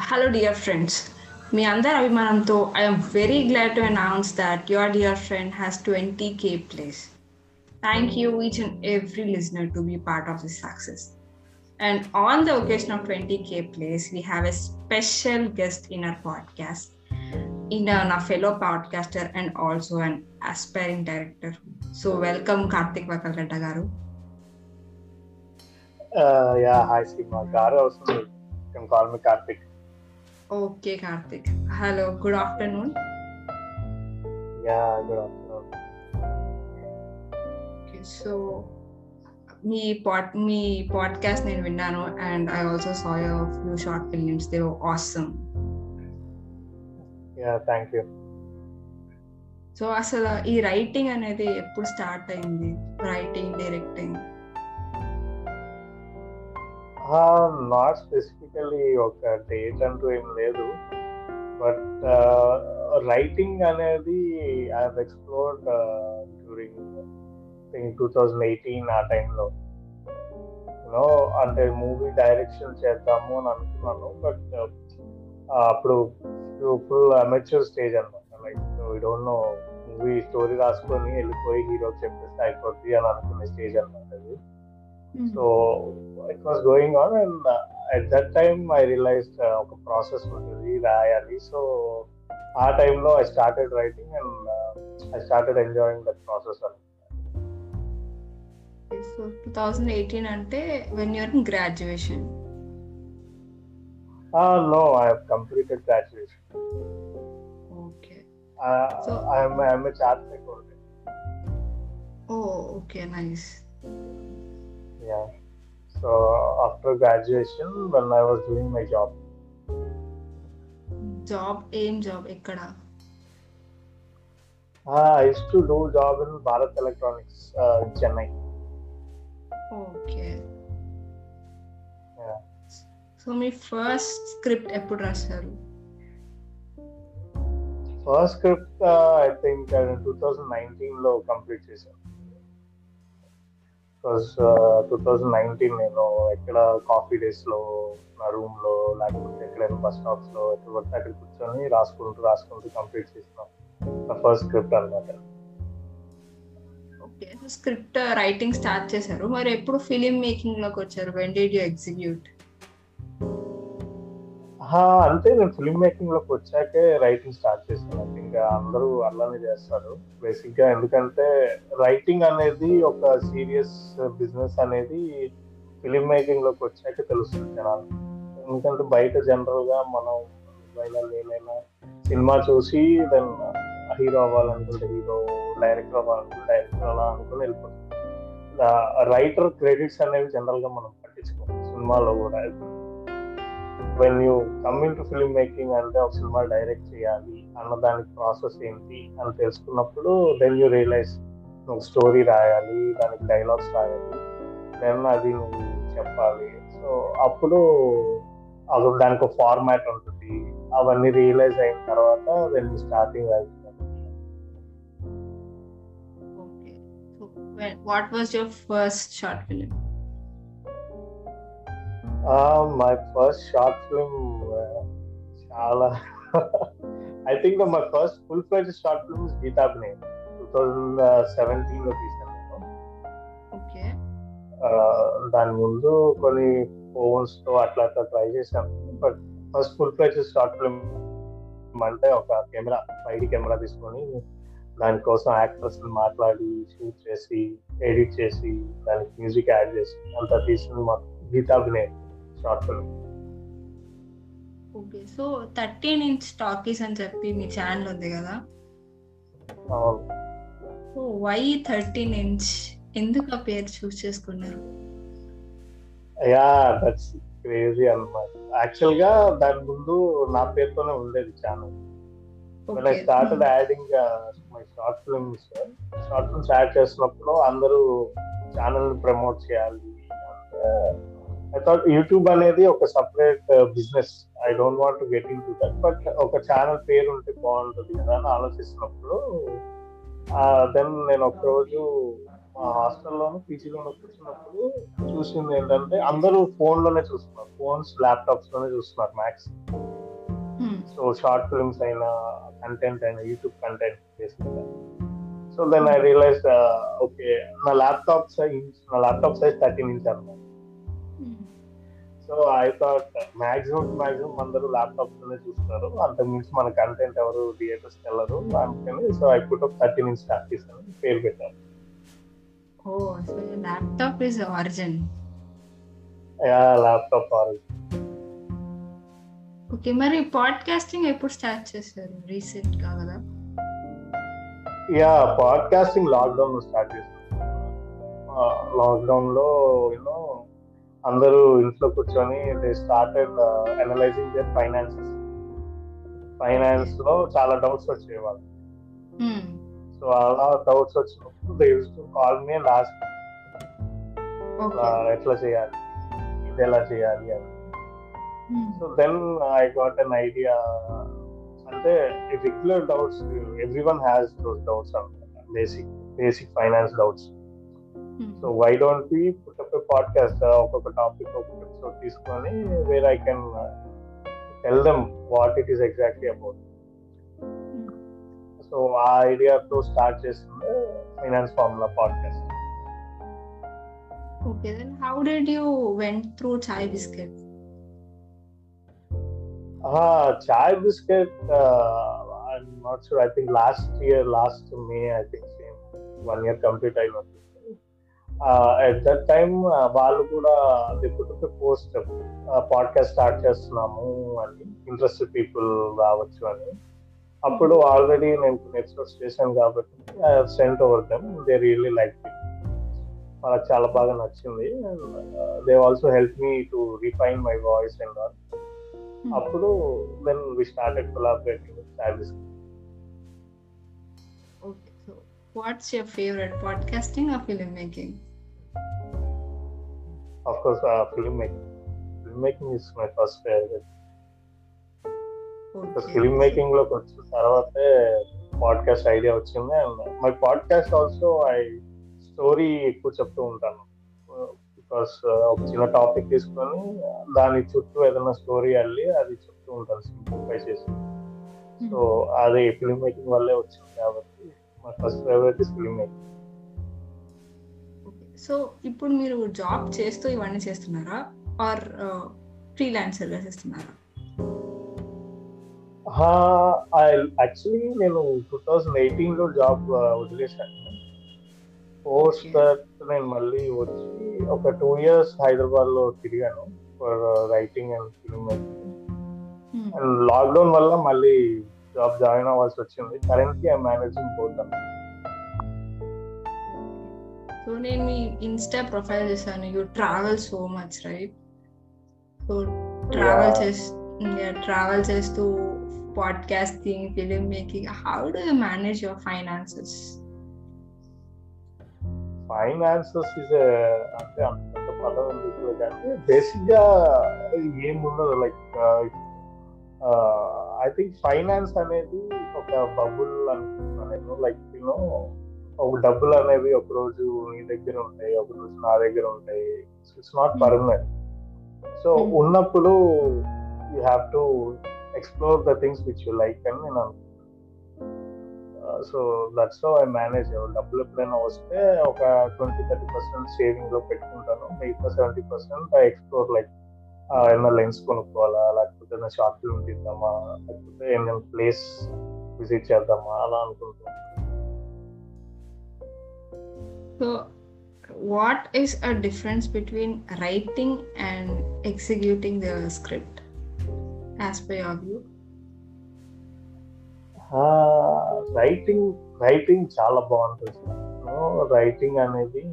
hello, dear friends. మీ అందరి అభిమానంతో I'm very glad to announce that your dear friend has twenty K plays thank you each and every listener to be part of this success and on the occasion of twenty K plays we have a special guest in our podcast in uh, నా fellow podcaster and also an aspiring director. So welcome Karthik Vakalredda garu. Uh, yeah, hi Sigma. Garu also, you can call me Karthik. Karthik. Hello, good afternoon. Yeah, good afternoon. Okay, so మీ pod మీ podcast నేను విన్నాను and I also saw your few short films they awesome Yeah, thank you. So అసలు ఈ writing అనేది ఎప్పుడు start అయింది writing directing not specifically ఒక డేట్ అంటూ ఏం లేదు. బట్ రైటింగ్ అనేది I explored during think two thousand eighteen ఆ టైంలో యూనో అంటే మూవీ డైరెక్షన్ చేద్దాము అని అనుకున్నాను. బట్ అప్పుడు ఫుల్ అమెచ్యూర్ స్టేజ్ అనమాట like we don't know movie story రాసుకొని వెళ్ళిపోయి హీరోకి చెప్పేస్తే అయిపోద్ది అని అనుకునే స్టేజ్ అనమాట అది. So it was going on and at that time I realized ఒక ప్రాసెస్ ఉంటుంది రాయాలి సో ఆ టైంలో I started writing and I started enjoying that process అని సో టూ థౌజండ్ ఎయిటీన్ అంటే when you're in graduation no I have completed graduation okay So, I'm I'm a chartered accountant. Oh, okay, nice. Yeah. So after graduation, when I was doing my job, Job, aim job, ekkada? I used to do job in Bharat Electronics, in Chennai. Okay. Yeah. So me first script ఎప్పుడు రాశారు first script I think two thousand nineteen లో complete చేశాను because two thousand nineteen నేను ఎక్కడ coffee డేస్లో నా రూమ్లో లేకపోతే ఎక్కడైనా బస్ స్టాప్స్లో ఎక్కడ పడితే అక్కడ కూర్చొని రాసుకుంటూ రాసుకుంటూ కంప్లీట్ చేసిన. నా ఫస్ట్ స్క్రిప్ట్ అనమాట ఓకే స్క్రిప్ట్ రైటింగ్ స్టార్ట్ చేశారు. మరి ఎప్పుడు ఫిలిం మేకింగ్లోకి వచ్చారు? వెన్ డిడ్ యూ ఎగ్జిక్యూట్ అంతే నేను ఫిల్మ్ మేకింగ్లోకి వచ్చాకే రైటింగ్ స్టార్ట్ చేశాను ఇంకా అందరూ అలానే చేస్తారు. బేసిక్గా ఎందుకంటే రైటింగ్ అనేది ఒక సీరియస్ బిజినెస్ అనేది ఫిలిం మేకింగ్లోకి వచ్చాక తెలుస్తుంది జనాలు. ఎందుకంటే బయట జనరల్గా మనం ఎవరైనా నేనైనా సినిమా చూసి దెన్ హీరో అవ్వాలనుకుంటే హీరో డైరెక్టర్ అవ్వాలనుకుంటే డైరెక్టర్ అలా అనుకుని వెళ్ళిపోతుంది రైటర్ క్రెడిట్స్ అనేవి జనరల్గా మనం పట్టించుకోం సినిమాలో కూడా. When you coming to film making అంటే ఒక సినిమా డైరెక్ట్ చేయాలి అన్న దానికి ప్రాసెస్ ఏంటి అని తెలుసుకున్నప్పుడు దెన్ యూ రియలైజ్ నువ్వు స్టోరీ రాయాలి దానికి డైలాగ్స్ రాయాలి దెన్ అది నువ్వు చెప్పాలి. సో అప్పుడు అసలు దానికి ఒక ఫార్మాట్ ఉంటుంది. అవన్నీ రియలైజ్ అయిన తర్వాత దెన్ స్టార్టింగ్ అవుతుంది What was your first short film? My first short film చాలా. I think my first full fledged short film Geethabhinayam two thousand సెవెంటీన్లో తీసాను దాని ముందు కొన్ని ఫోన్స్తో అట్లా అట్లా ట్రై చేశాను. But first full fledged short film అంటే ఒక కెమెరా ఫైవ్ కెమెరా తీసుకొని దానికోసం యాక్టర్స్ మాట్లాడి షూట్ చేసి ఎడిట్ చేసి దానికి మ్యూజిక్ యాడ్ చేసి అంతా తీసిన మా Geethabhinayam short film okay so thirteen inch talkies అని చెప్పి మీ ఛానల్ ఉంది కదా? సో వై థర్టీన్ ఇంచ్ ఎందుకు ఆ పేరు చూస్ చేసుకున్నారు? యా దట్స్ క్రేజీ అన్నమాట. యాక్చువల్గా దాని ముందు నా పేరుతోనే ఉండేది channel when I started adding uh, my short films, short films add చేస్తున్నప్పుడు అందరూ ఛానల్ ప్రమోట్ చేయాలి ఐ థాట్ యూట్యూబ్ అనేది ఒక separate business I don't want get into that but ఒక ఛానల్ పేరు ఉంటే బాగుంటుంది కదా అని ఆలోచిస్తున్నప్పుడు దెన్ నేను ఒక రోజు మా హాస్టల్లోను పీజీలోనూ కూర్చున్నప్పుడు చూసింది ఏంటంటే అందరూ ఫోన్లోనే చూస్తున్నారు. ఫోన్స్ ల్యాప్టాప్స్లోనే చూస్తున్నారు మ్యాక్స్ సో షార్ట్ ఫిల్మ్స్ అయినా కంటెంట్ అయినా యూట్యూబ్ కంటెంట్ బేసిక్గా so then I realize okay నా ల్యాప్టాప్ సైజ్ నా ల్యాప్టాప్ సైజ్ థర్టీన్ ఇంచ్ అనమాట so I thought maximum maximum అందరూ ల్యాప్టాప్లోనే చూస్తారు అంతకు మించి మన కంటెంట్ ఎవరు థియేటర్స్ వెళ్ళరు. అందుకని so I put up thirteen inch practice అని పేరు పెట్టాను. ఓ so laptop is origin laptop are okay మరి పాడ్కాస్టింగ్ ఎప్పుడు స్టార్ట్ చేశారు? రీసెంట్గా కదా? యా పాడ్కాస్టింగ్ లాక్డౌన్లో స్టార్ట్ చేశాను. లాక్డౌన్లో యూనో అందరూ ఇంట్లో కూర్చొని they started analysing their finances ఫైనాన్స్లో చాలా డౌట్స్ వచ్చేవాళ్ళు. సో అలా డౌట్స్ వచ్చినప్పుడు they use to call me last ఎట్లా చేయాలి? ఇది ఎలా చేయాలి? అని. So then I got an idea అంటే regular doubts every one has those doubts అనమాట basic basic finance doubts so why don't we put up podcast ఒక్కొక్క టాపిక్ ఒక్కొక్క ఎపిసోడ్ తీసుకొని where I can tell them what it is exactly about so ఆ ఐడియాతో start చేసింది finance formula podcast okay then how did you went through chai biscuit chai biscuit I'm not sure I think last year last May I think same one year complete అయినట్టు at that time వాళ్ళు కూడా పుట్టుకు post podcast start చేస్తున్నాము అని interested people రావచ్చు అని. అప్పుడు already నేను కొన్ని ఎపిసోడ్స్ చేశాను కాబట్టి sent over them they really like వాళ్ళకి చాలా బాగా నచ్చింది. They also help me to refine my voice and all అప్పుడు then we started collaborating with service okay so what's your favourite podcasting or film making of course film making film making is my first favourite film మేకింగ్లోకి వచ్చిన తర్వాతే podcast idea వచ్చింది. And my podcast also I story ఎక్కువ చెప్తూ ఉంటాను. Because ఒక చిన్న topic తీసుకొని దాని చుట్టూ ఏదైనా స్టోరీ అల్లి అది చెప్తూ ఉంటాను సింప్లిఫై చేసి. సో అది ఫిల్మ్ మేకింగ్ వల్లే వచ్చింది కాబట్టి my first favourite is film making so ఇప్పుడు మీరు జాబ్ చేస్తూ ఇవన్నీ చేస్తున్నారా? ఆర్ ఫ్రీలాన్సర్గా చేస్తున్నారా? యాక్చువల్లీ నేను టూ థౌజండ్ ఎయిటీన్లో జాబ్ వదిలేశాను పోస్ట్ దట్ నేను మళ్ళీ వచ్చి ఒక టూ ఇయర్స్ హైదరాబాద్లో తిరిగాను for writing and film and lockdown వల్ల మళ్ళీ జాబ్ జాయిన్ అవ్వాల్సి వచ్చింది. కరెంట్లీ ఐ మేనేజింగ్ పోతాను సో నేను మీ ఇన్స్టా ప్రొఫైల్ చేశాను. You travel so much right so travel చేస్తూ ట్రావెల్ చేస్తూ podcasting film making how do you manage your finances finances is అంటే అంత పదం ఎందుకు కానీ బేసిక్గా ఏముండదు లైక్ ఐ థింక్ ఫైనాన్స్ అనేది ఒక బబుల్ అనుకుంటున్నాను నేను. లైక్ యూనో ఒక డబ్బులు అనేవి ఒక రోజు నీ దగ్గర ఉంటాయి ఒక రోజు నా దగ్గర ఉంటాయి. ఇట్స్ నాట్ పర్మనెంట్ సో ఉన్నప్పుడు you have to explore the things which you like అని నేను అనుకుంటున్నాను సో దట్స్ ఐ మేనేజ్ డబ్బులు ఎప్పుడైనా వస్తే ఒక ట్వంటీ థర్టీ పర్సెంట్ సేవింగ్లో పెట్టుకుంటాను. మిగతా seventy percent I explore like ఏమైనా లెన్స్ కొనుక్కోవాలా లేకపోతే ఏదైనా షార్ట్ ఫిల్మ్ తీద్దామా లేకపోతే ఏమైనా ప్లేస్ విజిట్ చేద్దామా అలా అనుకుంటున్నాను so what is a difference between writing and executing the script as per your view writing writing చాలా బాగుంటుంది. రైటింగ్ అనేది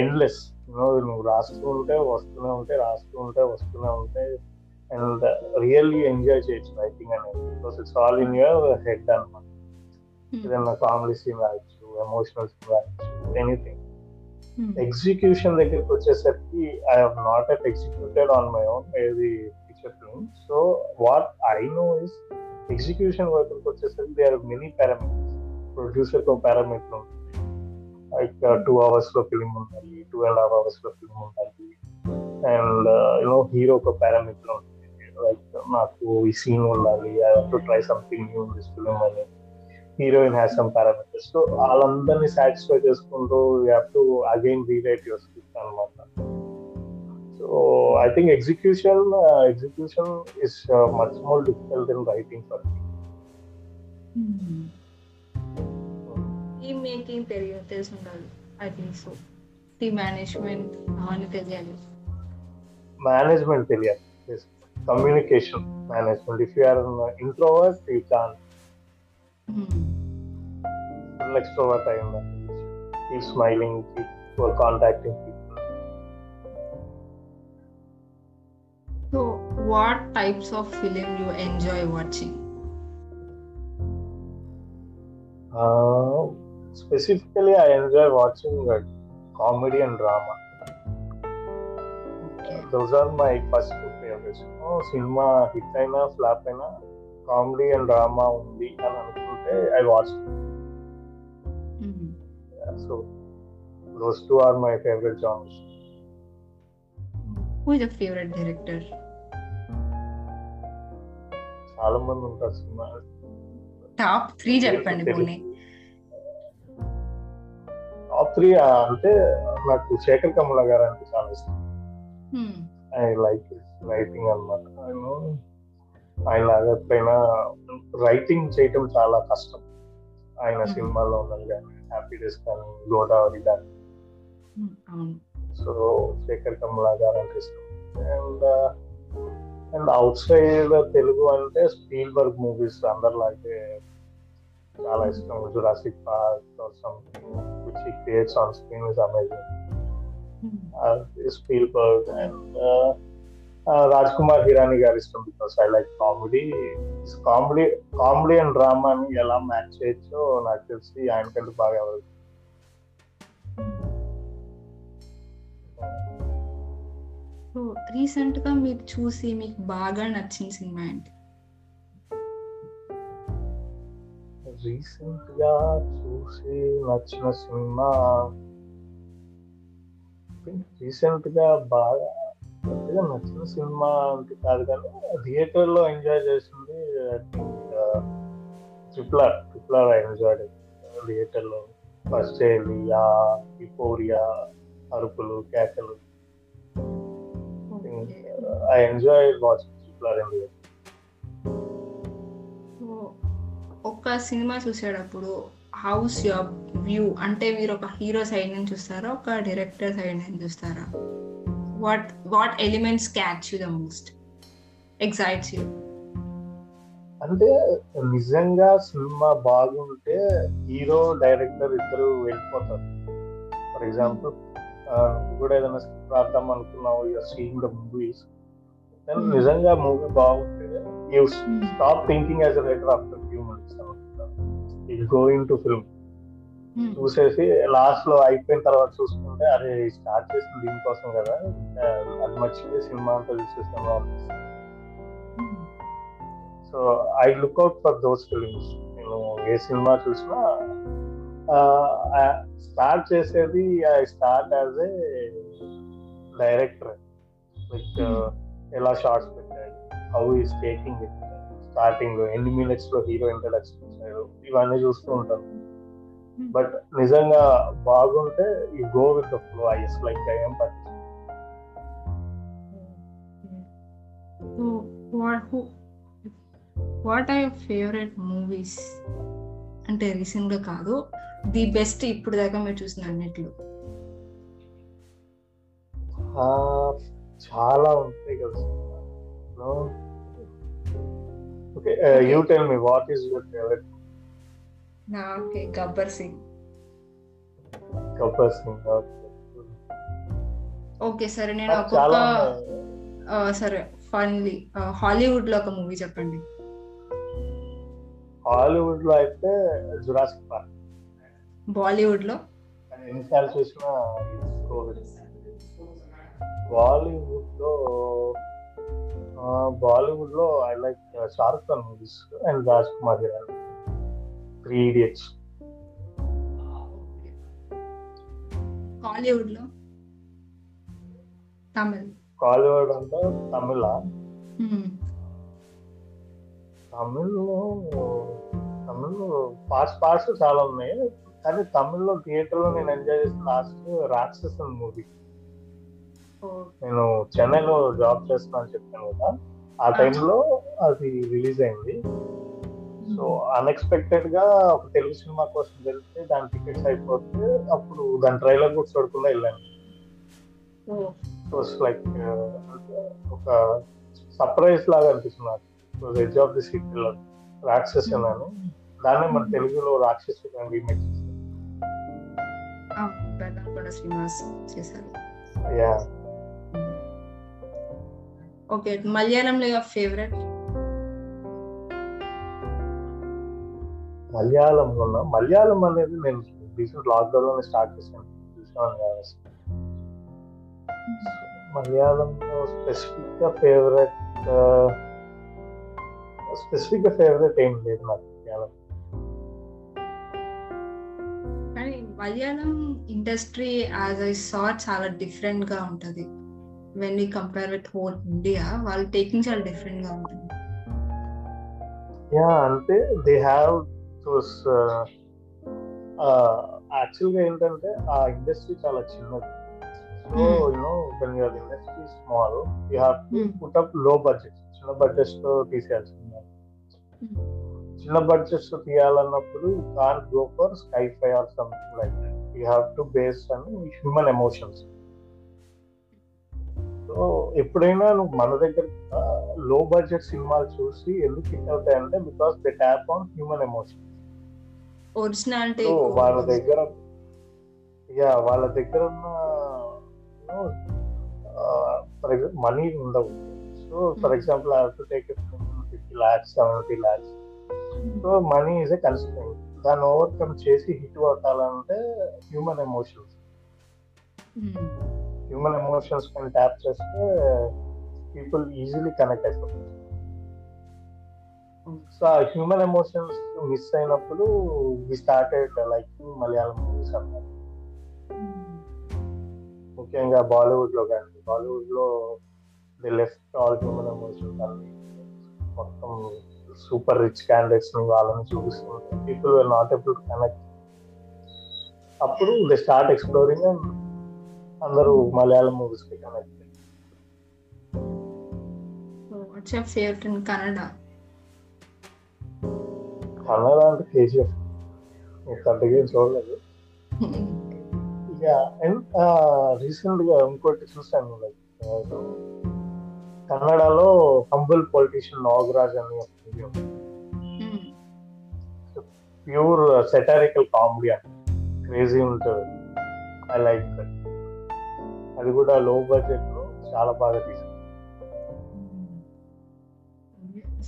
ఎండ్లెస్ నువ్వు రాస్తూ ఉంటే వస్తూనే ఉంటే రాస్తూ ఉంటే వస్తూనే ఉంటే అండ్ రియల్లీ ఎంజాయ్ చేయొచ్చు రైటింగ్ అనేది. Because it's all in your head అనమాట ఏదైనా కామెడీ సీన్ రాయొచ్చు ఎమోషనల్ సీన్ రాయొచ్చు ఎనీథింగ్ ఎగ్జిక్యూషన్ దగ్గరికి వచ్చేసరికి I have not yet executed on my own ఏది feature film so what I know is execution work వచ్చేసరికి they are many parameters producer ఒక parameter ఉంటుంది లైక్ టూ అవర్స్లో film ఉండాలి టూ అండ్ హాఫ్ అవర్స్లో film ఉండాలి. అండ్ యూనో హీరో ఒక parameter ఉంటుంది లైక్ నాకు ఈ సీన్ ఉండాలి I to try something new in this film అని. Heroine has some parameters so వాళ్ళందరినీ సాటిస్ఫై చేసుకుంటూ you have to again rewrite your script అనమాట so I think execution execution is much more difficult than writing for team making తెలియ తెలిసి ఉండాలి I think so team management అవన్నీ తెలియాలి. Management తెలియాలి. Communication management if you're introvert you can Mm. Like extrovert, I am. Keep smiling, keep or contacting people. So, what types of film you enjoy watching? Uh, specifically, I enjoy watching uh, comedy and drama. Okay. Those are my first two favorites. Oh, cinema hit aina, flop aina, comedy and drama ఉంది అని అనుకుంటే I watch. So those two are my favourite genres who is favourite director చాలా మంది ఉంటారు cinema. Top three చెప్పండి పోనీ. Top three అంటే నాకు శేఖర్ కమల గారు అంటే చాలా ఇష్టం. ఐ లైక్ రైటింగ్ అనమాట ఆయన ఎప్పుడైనా రైటింగ్ చేయటం చాలా కష్టం. ఆయన సినిమాలో ఉన్నది కానీ హ్యాపీ డేస్ కానీ గోదావరి కానీ అవును. సో శేఖర్ కమలా గారు అంటే ఇష్టం. And and outside Telugu అంటే స్పీల్ బర్గ్ మూవీస్ అందరిలాగే చాలా ఇష్టం. Jurassic Park something which creates on screen is amazing Spielberg and Rajkumar Hirani గారి ఇష్టం because I like comedy. Comedy comedy and డ్రామాని ఎలా మ్యాచ్ చేయొచ్చో నాకు తెలిసి ఆయనకంటే బాగా ఎవరు రీసెంట్గా మీరు చూసి మీకు బాగా నచ్చిన సినిమా ఏంటి? రీసెంట్గా చూసి నచ్చిన సినిమా. రీసెంట్గా బాగా పెద్దగా నచ్చిన సినిమా అంటే కాదు కానీ థియేటర్లో ఎంజాయ్ చేసింది triple R triple R enjoy థియేటర్లో ఫస్ట్ లియా ఇపోరియా అరుపులు కేకలు. I enjoy watching triple R in theatre cinema చూసేటప్పుడు హౌస్ యువర్ వ్యూ అంటే మీరు ఒక హీరో సైడ్ నుంచి చూస్తారా ఒక డైరెక్టర్ సైడ్ నుంచి చూస్తారా? What what elements catch you the most excites you అంటే నిజంగా సినిమా బాగుంటే హీరో డైరెక్టర్ ఇద్దరు వెళ్ళిపోతారు. ఫర్ ఎగ్జాంపుల్ కూడా ఏదైనా రాద్దాం అనుకున్నావు యూఆర్ సీయింగ్ ద మూవీస్ నిజంగా మూవీ బాగుంటే you stop thinking as a writer after few minutes you going to film చూసేసి లాస్ట్లో అయిపోయిన తర్వాత చూసుకుంటే అరే స్టార్ట్ చేసిన దీనికోసం కదా అది మర్చిపోయి సినిమా అంతా చూసేస్తాను so I look out for those films నేను ఏ సినిమా చూసినా స్టార్ట్ చేసేది I start as a director like ఎలా షార్ట్స్ పెట్టాడు how is taking it starting ఎన్ని మినిట్స్లో హీరో ఇంట్రడక్షన్ ఇవన్నీ చూస్తూ ఉంటాను బట్ నిజంగా బాగుంటే ఈ go with the flow I is like I am but what are your favourite movies అంటే రీసెంట్గా కాదు. ది బెస్ట్ ఇప్పుడు దాకా మీరు చూసిన అన్నిట్లో. చాలా ఉంటాయి కదా okay you tell me what is your favourite నాకే గబ్బర్ సింగ్. గబ్బర్ సింగ్ ఓకే. సరే నేను ఒక్కొక్క సరే ఫన్లీ హాలీవుడ్లో ఒక మూవీ చెప్పండి. హాలీవుడ్లో అయితే జురాసిక్ పార్క్. బాలీవుడ్లో ఎన్నిసార్లు చూసినా బాలీవుడ్లో బాలీవుడ్లో I like Shahrukh Khan movies and Raj Kumar Hirani Three Idiots. కాలీవుడ్లో Tamil? అంటే తమిళ తమిళ్ళో తమిళ్ళో పార్ట్స్ పార్ట్స్ చాలా ఉన్నాయి. కానీ తమిళ్ళో థియేటర్లో నేను ఎంజాయ్ చేసిన లాస్ట్ రాక్షసన్ మూవీ. నేను చెన్నైలో జాబ్ చేస్తున్నా అని చెప్పాను కదా. ఆ. టైంలో అది రిలీజ్ అయింది. సో అన్ఎక్స్పెక్టెడ్గా ఒక తెలుగు సినిమా కోసం వెళ్తే దాని టికెట్స్ అయిపోతే అప్పుడు దాని ట్రైలర్ కూడా చూడకుండా వెళ్ళాను. లైక్ ఒక సర్ప్రైజ్ లాగా అనిపిస్తుంది edge of the seat Ratsasan అని దాన్ని మన తెలుగులో రాక్షసు రీమేక్ చేశారు. యా ఓకే మలయాళంలో యువర్ ఫేవరెట్ మలయాళం ఉన్న మలయాళం అనేది నేను రీసెంట్ లాక్డౌన్లోనే స్టార్ట్ చేశాను. చూసాను మలయాళంలో స్పెసిఫిక్గా ఫేవరెట్ స్పెసిఫిక్గా ఫేవరెట్ ఏం లేదు నాకు మలయాళం. కానీ Malayalam industry as I saw చాలా డిఫరెంట్గా ఉంటది. When you compare with whole India వాళ్ళ టేకింగ్ చాలా డిఫరెంట్గా ఉంటుంది. యా అంటే దే హ్యావ్ దోస్ యాక్చువల్గా ఏంటంటే ఆ ఇండస్ట్రీ చాలా చిన్నది. So you know when your industry small you have to put అప్లో budget చిన్న బడ్జెట్స్తో తీసేయాల్సింది చిన్న బడ్జెట్స్తో తీయాలన్నప్పుడు can't go for sci-fi or something like you have to base అని హ్యూమన్ ఎమోషన్స్ సో ఎప్పుడైనా నువ్వు మన దగ్గర లో బడ్జెట్ సినిమాలు చూసి ఎందుకు hit అవుతాయంటే because they tap on human emotion originality వాళ్ళ దగ్గర యా వాళ్ళ దగ్గర ఉన్న మనీ ఉండవు. So for example I to take fifty lakhs seventy lakhs so money is a constant దాన్ని ఓవర్కమ్ చేసి హిట్ కొట్టాలంటే హ్యూమన్ ఎమోషన్స్ హ్యూమన్ ఎమోషన్స్ పైన ట్యాప్ చేస్తే పీపుల్ ఈజీలీ కనెక్ట్ అయిపోతుంది సో ఆ హ్యూమన్ ఎమోషన్స్ మిస్ అయినప్పుడు we started like Malayalam movies అన్నమాట. ముఖ్యంగా బాలీవుడ్లో కానీ బాలీవుడ్లో they left all human emotions అన్ని మొత్తం సూపర్ రిచ్ క్యాండిడేట్స్ని వాళ్ళని చూపిస్తున్నారు people are not able to connect అప్పుడు ది స్టార్ట్ ఎక్స్ప్లోరింగ్ అండ్ అందరూ మలయాళం మూవీస్కి connect what's your favourite in Kannada Kannada అంటే కేజీఎఫ్ పెద్దగా చూడలేదు. ఇక అండ్ రీసెంట్గా ఇంకోటి చూసాను లైక్ కన్నడలో హంబుల్ పొలిటీషియన్ నాగరాజ్ అని ఒక ప్యూర్ సెటారికల్ కామెడీ అంటే. క్రేజీ ఉంటుంది. ఐ లైక్ అది కూడా లో బడ్జెట్లో చాలా బాగా తీసుకుంది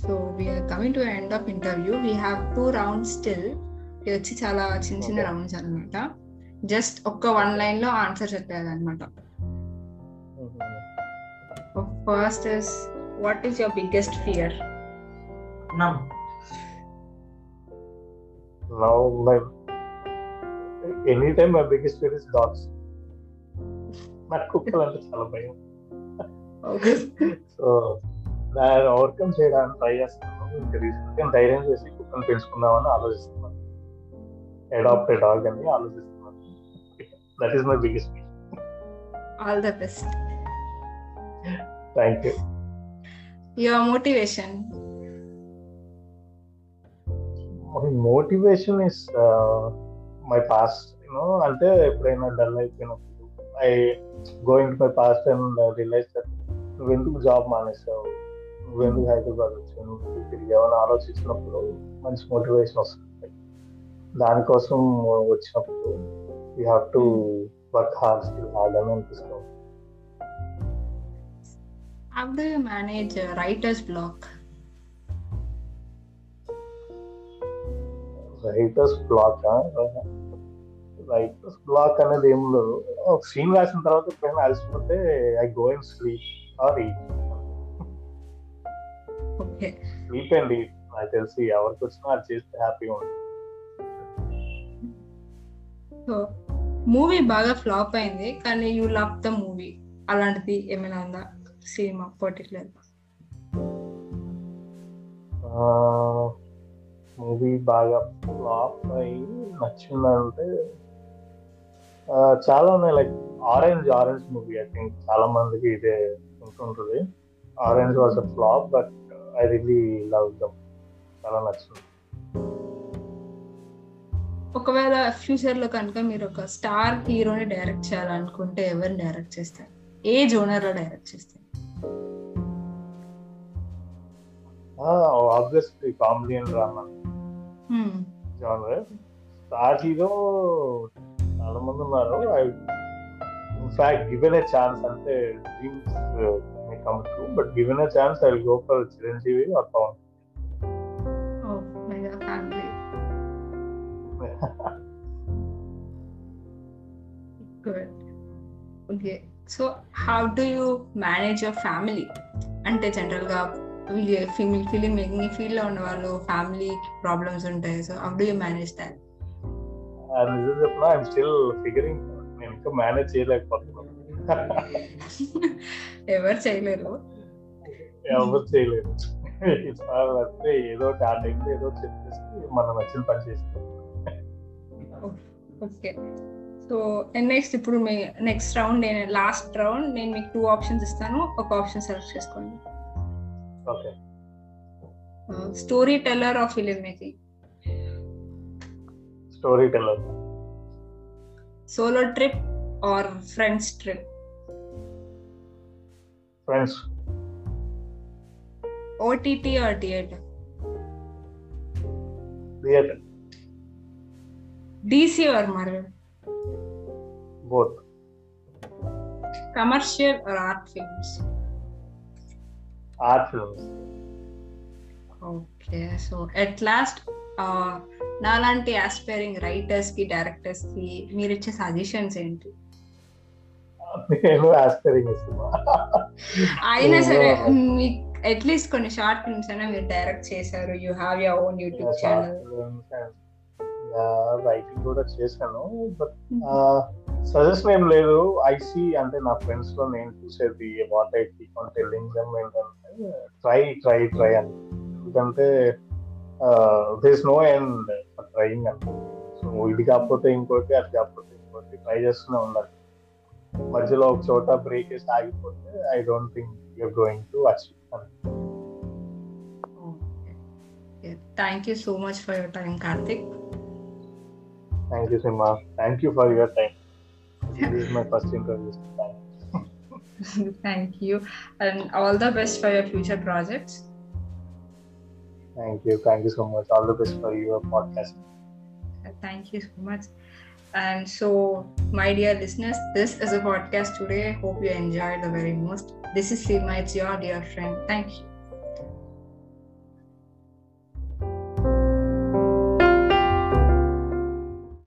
so we're coming to end of interview we have two rounds still ఇవి వచ్చి చాలా చిన్న చిన్న రౌండ్స్ అనమాట జస్ట్ ఒక్క వన్ లైన్లో ఆన్సర్ చెప్పేది అనమాట first is what is your biggest fear Now, now my any time my biggest fear is dogs నాకు కుక్కలు అంటే చాలా భయం. సో దాన్ని ఓవర్కమ్ చేయడానికి ట్రై చేస్తున్నాను ఇంకా రీసెంట్ ధైర్యం చేసి కుక్కను పెంచుకుందామని ఆలోచిస్తున్నాను. అడాప్ట్ డాగ్ అని ఆలోచిస్తున్నాను. That is my biggest all the best thank you your motivation my motivation is my past you know అంటే ఎప్పుడైనా డల్ అయిపోయినప్పుడు I going to my past and realise నువ్వు ఎందుకు జాబ్ మానేసావు? నువ్వెందుకు హైదరాబాద్ వచ్చావు? నువ్వు తిరిగావు? అని ఆలోచించినప్పుడు మంచి మోటివేషన్ వస్తుంది. దానికోసం వచ్చినప్పుడు you have to work hard still hard అని అనిపిస్తుంది How do you manage writer's block? Writer's block writer's block అనేది ఏం లేదు ఒక సీన్ రాసిన తర్వాత ఎప్పుడైనా అలసిపోతే I go and sleep or eat and. Eat నాకు తెలిసి ఎవరికి వచ్చినా అది చేస్తే హ్యాపీగా ఉంటుంది. సో మూవీ బాగా ఫ్లాప్ అయింది. కానీ యూ లవ్ ద మూవీ అలాంటిది ఏమైనా ఉందా? సినిమా పర్టికులర్ మూవీ బాగా ఫ్లాప్ అయ్యి నచ్చిందంటే చాలా ఉన్నాయి. Like Orange Orange movie I think చాలా మందికి ఇదే ఉంటుంటుంది. Orange was a flop but I really love them చాలా నచ్చింది ఒకవేళ ఫ్యూచర్లో కనుక మీరు ఒక స్టార్ హీరోని డైరెక్ట్ చేయాలనుకుంటే ఎవరిని డైరెక్ట్ చేస్తారు? ఏ జోనర్లో డైరెక్ట్ చేస్తారు? Obviously comedy and drama genre. Star hero చాలా మంది ఉన్నారు. I in fact given a chance అంటే dreams true but given a chance I will go for Chiranjeevi or Pawan Oh, mega family. Good. Okay. So, how do you manage your family? అంటే జనరల్గా film film making ఫీల్డ్లో ఉన్న వాళ్ళు family problems ఉంటాయి so how do you manage that నిజం చెప్పిన I'm still figuring నేను ఇంకా మేనేజ్ చేయలేకపోతున్నాను ఎవరు చేయలేరు ఎవరు చేయలేదు ఈసారి అంటే ఏదో ఒకటి ఆ టైంలో ఏదో ఒకటి చెప్పేసి మనం నచ్చిన పని చేస్తాం ఓకే సో నెక్స్ట్ ఇప్పుడు మీ నెక్స్ట్ రౌండ్ నేను లాస్ట్ రౌండ్ నేను మీకు టూ ఆప్షన్స్ ఇస్తాను ఒక ఆప్షన్ సెలెక్ట్ చేసుకోండి okay story teller of film making story teller solo trip or friends trip friends OTT or theatre theatre DC or Marvel both commercial or art films art films okay so at last నాలాంటి aspiring రైటర్స్కి డైరెక్టర్స్కి మీరు ఇచ్చే suggestions ఏంటి నేను aspiring ఇస్తున్నా అయినా సరే మీకు అట్లీస్ట్ కొన్ని షార్ట్ ఫిల్మ్స్ అయినా మీరు డైరెక్ట్ చేశారు. You have your own YouTube channel writing కూడా చేశాను. బట్ సజెషన్ ఏం లేదు. ఐసీ అంటే నా ఫ్రెండ్స్లో నేను చూసేది what I keep on telling them ఏంటంటే ట్రై ట్రై ట్రై అని. ఎందుకంటే దిస్ నో ఎండ్ ట్రైయింగ్ అని. సో ఇది కాకపోతే ఇంకోటి అది కాకపోతే ఇంకోటి. ట్రై చేస్తూనే ఉండాలి. ಮಧ್ಯದಲ್ಲಿ ఒక ಚೋಟ ಬ್ರೇಕ್ ಇಸ್ ಆಗಿಬಿಡುತ್ತೆ I don't think you are going to achieve thank you so much for your time Karthik thank you Seema thank you for your time this is my first interview. Thank you and all the best for your future projects. Thank you. Thank you so much. All the best for your podcast. Thank you so much. And so, my dear listeners, this is a podcast today. I hope you enjoyed the very most. This is Seema, it's your dear friend. Thank you.